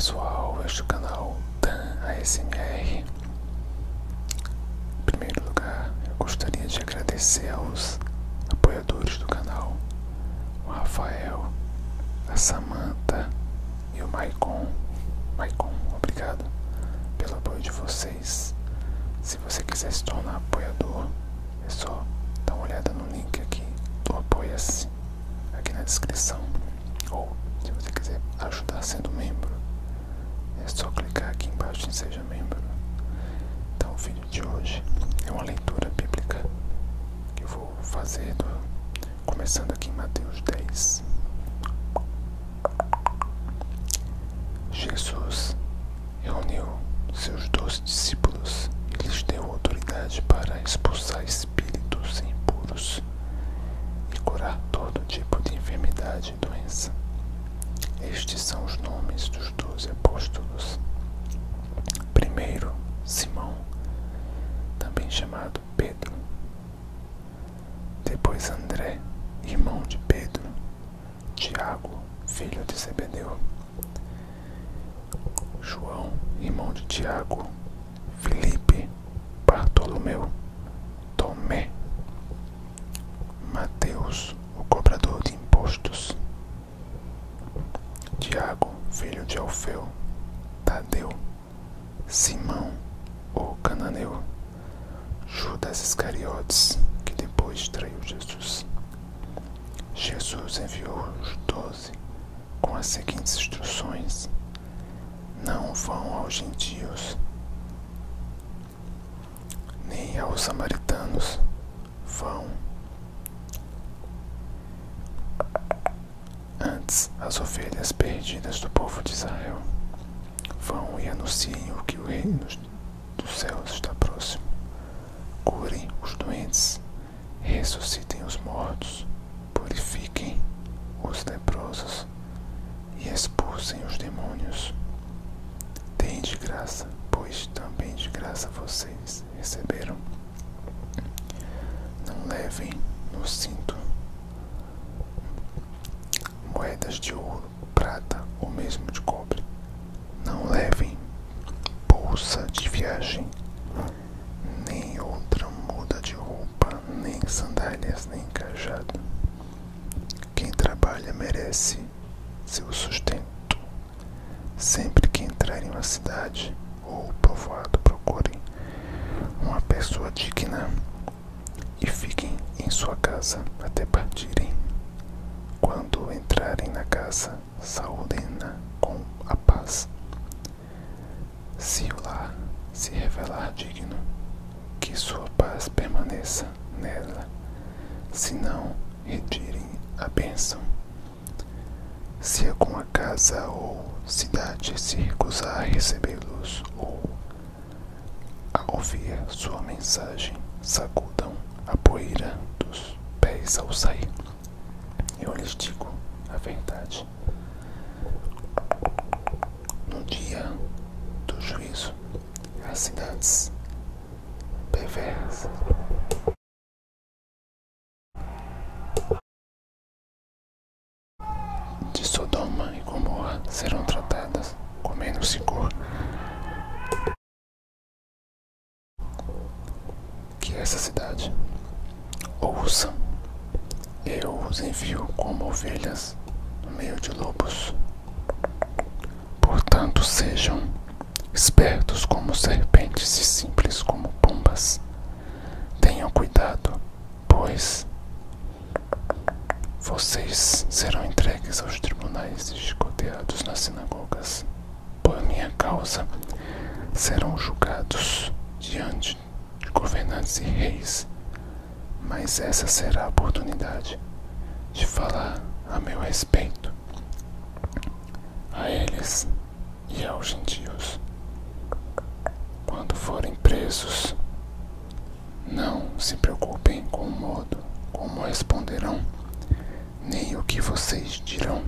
pessoal, este é o canal Dan ASMR. Em primeiro lugar, eu gostaria de agradecer aos apoiadores do canal, o Rafael, a Samantha e o Maicon. Maicon, obrigado pelo apoio de vocês. Se você quiser se tornar apoiador, é só dar uma olhada no link aqui do Apoia-se, aqui na descrição. Ou, se você quiser ajudar sendo membro, Seja Membro. Então, o vídeo de hoje é uma leitura bíblica que eu vou fazer, do, começando aqui em Mateus 10. Chamado Pedro. Depois André, irmão de Pedro. Tiago, filho de Zebedeu. João, irmão de Tiago. Felipe, Bartolomeu, Tomé, Mateus, o cobrador de impostos, Tiago, filho de Alfeu, Tadeu, Simão, o cananeu, Judas Iscariotes, que depois traiu Jesus. Jesus enviou os doze com as seguintes instruções: Não vão aos gentios, nem aos samaritanos, vão antes as ovelhas perdidas do povo de Israel. Vão e anunciem o que o reino dos céus está próximo. Curem os doentes, ressuscitem os mortos, purifiquem os leprosos e expulsem os demônios. Deem de graça, pois também de graça vocês receberam. Não levem no cinto moedas de ouro, prata ou mesmo de cobre. Não levem bolsa de viagem, nem outra muda de roupa, nem sandálias, nem cajado. Quem trabalha merece seu sustento. Sempre que entrar em uma cidade ou povoado, procurem uma pessoa digna e fiquem em sua casa até partirem. Quando entrarem na casa, saúdem-na com a paz. Se o lar se revelar digno, que sua paz permaneça nela, se não, retirem a bênção. Se alguma casa ou cidade se recusar a recebê-los ou a ouvir sua mensagem, sacudam a poeira pés ao sair. Eu lhes digo a verdade. No dia do juízo, as cidades perversas de Sodoma e Gomorra serão tratadas com menos rigor que essa cidade. Ouçam, eu os envio como ovelhas no meio de lobos. Portanto, sejam espertos como serpentes e simples como pombas. Tenham cuidado, pois vocês serão entregues aos tribunais e chicoteados nas sinagogas. Por minha causa, serão julgados diante de governantes e reis. Mas essa será a oportunidade de falar a meu respeito a eles e aos gentios. Quando forem presos, não se preocupem com o modo como responderão, nem o que vocês dirão.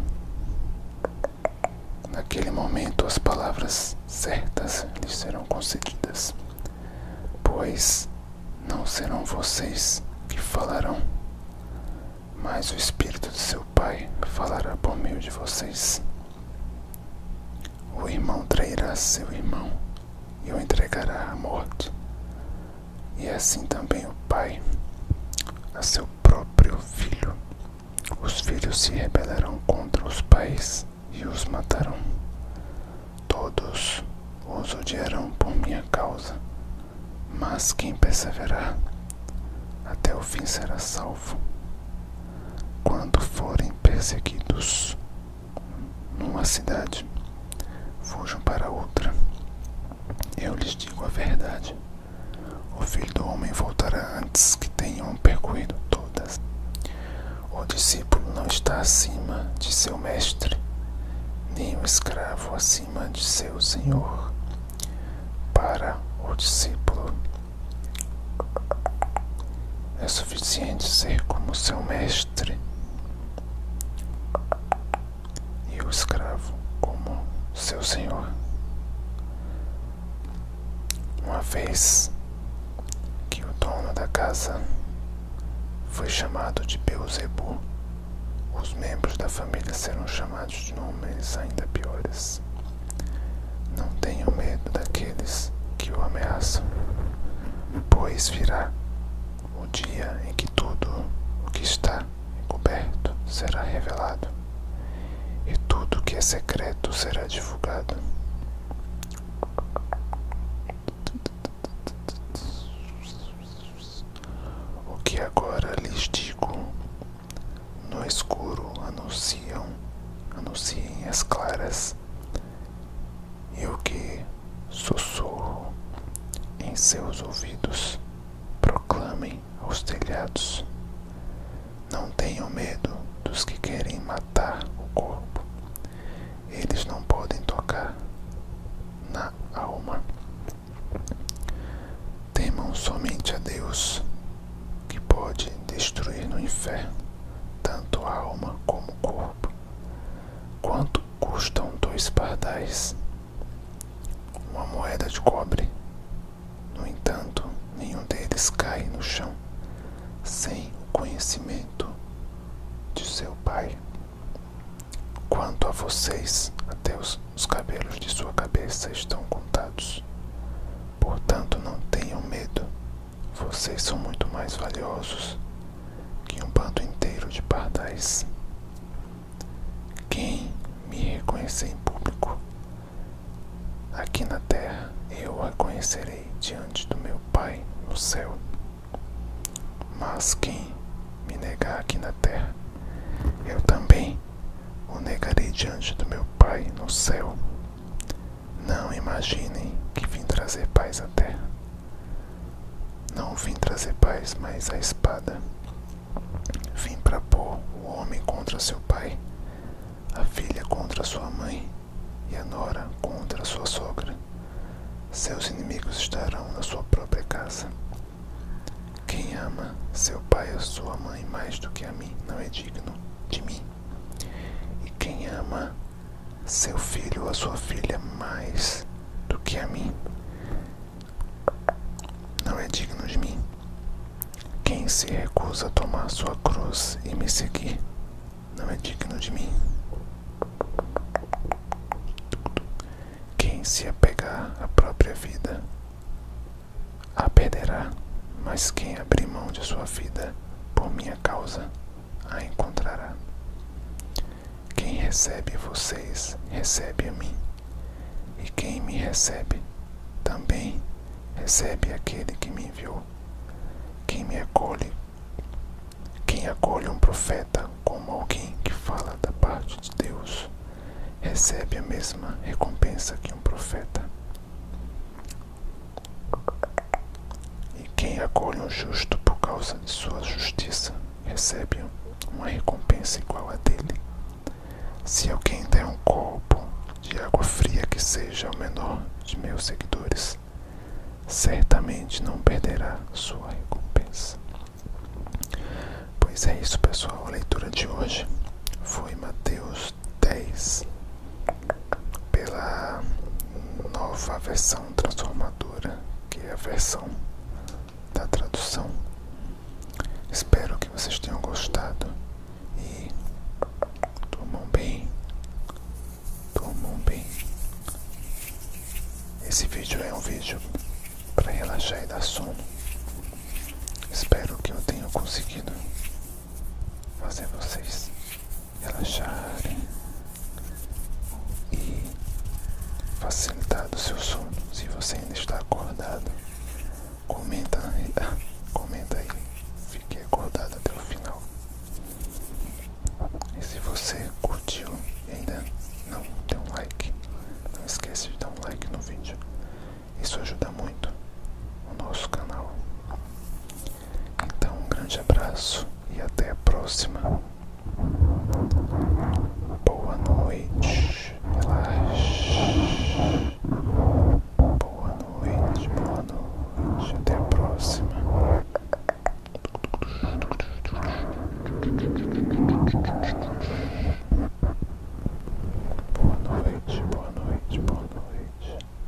Naquele momento, as palavras certas lhes serão concedidas, pois não serão vocês que falarão, mas o Espírito de seu Pai falará por meio de vocês. O irmão trairá seu irmão e o entregará à morte, e assim também o pai a seu próprio filho. Os filhos se rebelarão contra os pais e os matarão. Todos os odiarão por minha causa, mas quem perseverar até o fim será salvo. Quando forem perseguidos numa cidade, fujam para outra. Eu lhes digo a verdade. O filho do homem voltará antes que tenham percorrido todas. O discípulo não está acima de seu mestre, nem o escravo acima de seu senhor. Para o discípulo é suficiente ser como seu mestre e o escravo como seu senhor. Uma vez que o dono da casa foi chamado de Beuzebu, os membros da família serão chamados de nomes ainda piores. Não tenham medo daqueles que o ameaçam, pois virá o dia em que tudo o que está encoberto será revelado, que é secreto será divulgado. O que agora lhes digo no escuro anunciam, anunciem as claras, e o que sussurro em seus ouvidos proclamem aos telhados. Não tenham medo dos que querem matar o corpo. Eles não podem tocar na alma. Temam somente a Deus, que pode destruir no inferno tanto a alma como o corpo. Quanto custam dois pardais? Uma moeda de cobre. No entanto, nenhum deles cai no chão sem o conhecimento de seu Pai. Quanto a vocês, até os, os cabelos de sua cabeça estão contados. Portanto, não tenham medo. Vocês são muito mais valiosos que um bando inteiro de pardais. Quem reconhecer em público, aqui na terra, eu o reconhecerei diante do meu Pai no céu. Mas quem me negar aqui na terra, eu também o negarei diante do meu Pai no céu. Não imaginem que vim trazer paz à terra. Não vim trazer paz, mas a espada. Vim para pôr o homem contra seu pai, a filha contra sua mãe e a nora contra sua sogra. Seus inimigos estarão na sua própria casa. Quem ama seu pai ou sua mãe mais do que a mim não é digno de mim. E quem ama seu filho ou a sua filha mais do que a mim não é digno de mim. Quem se recusa a tomar sua cruz e me seguir não é digno de mim. Quem se apegar à própria vida a perderá, mas quem abrir mão de sua vida por minha causa a encontrará. Quem recebe vocês, recebe a mim, e quem me recebe, também recebe aquele que me enviou. Quem me acolhe, quem acolhe um profeta como alguém que fala da parte de Deus, recebe a mesma recompensa que um profeta. E quem acolhe um justo por causa de sua justiça, recebe uma recompensa igual a dele. Se alguém der um copo de água fria que seja o menor de meus seguidores, certamente não perderá sua recompensa. Pois é isso, pessoal. A leitura de hoje foi Mateus 10, pela nova versão transformadora, que é a versão da tradução. Espero que vocês tenham gostado e durmam bem, durmam bem, Esse vídeo é um vídeo para relaxar e dar sono. Espero que eu tenha conseguido fazer vocês relaxarem e facilitar o seu sono. Se você ainda está acordado, comenta,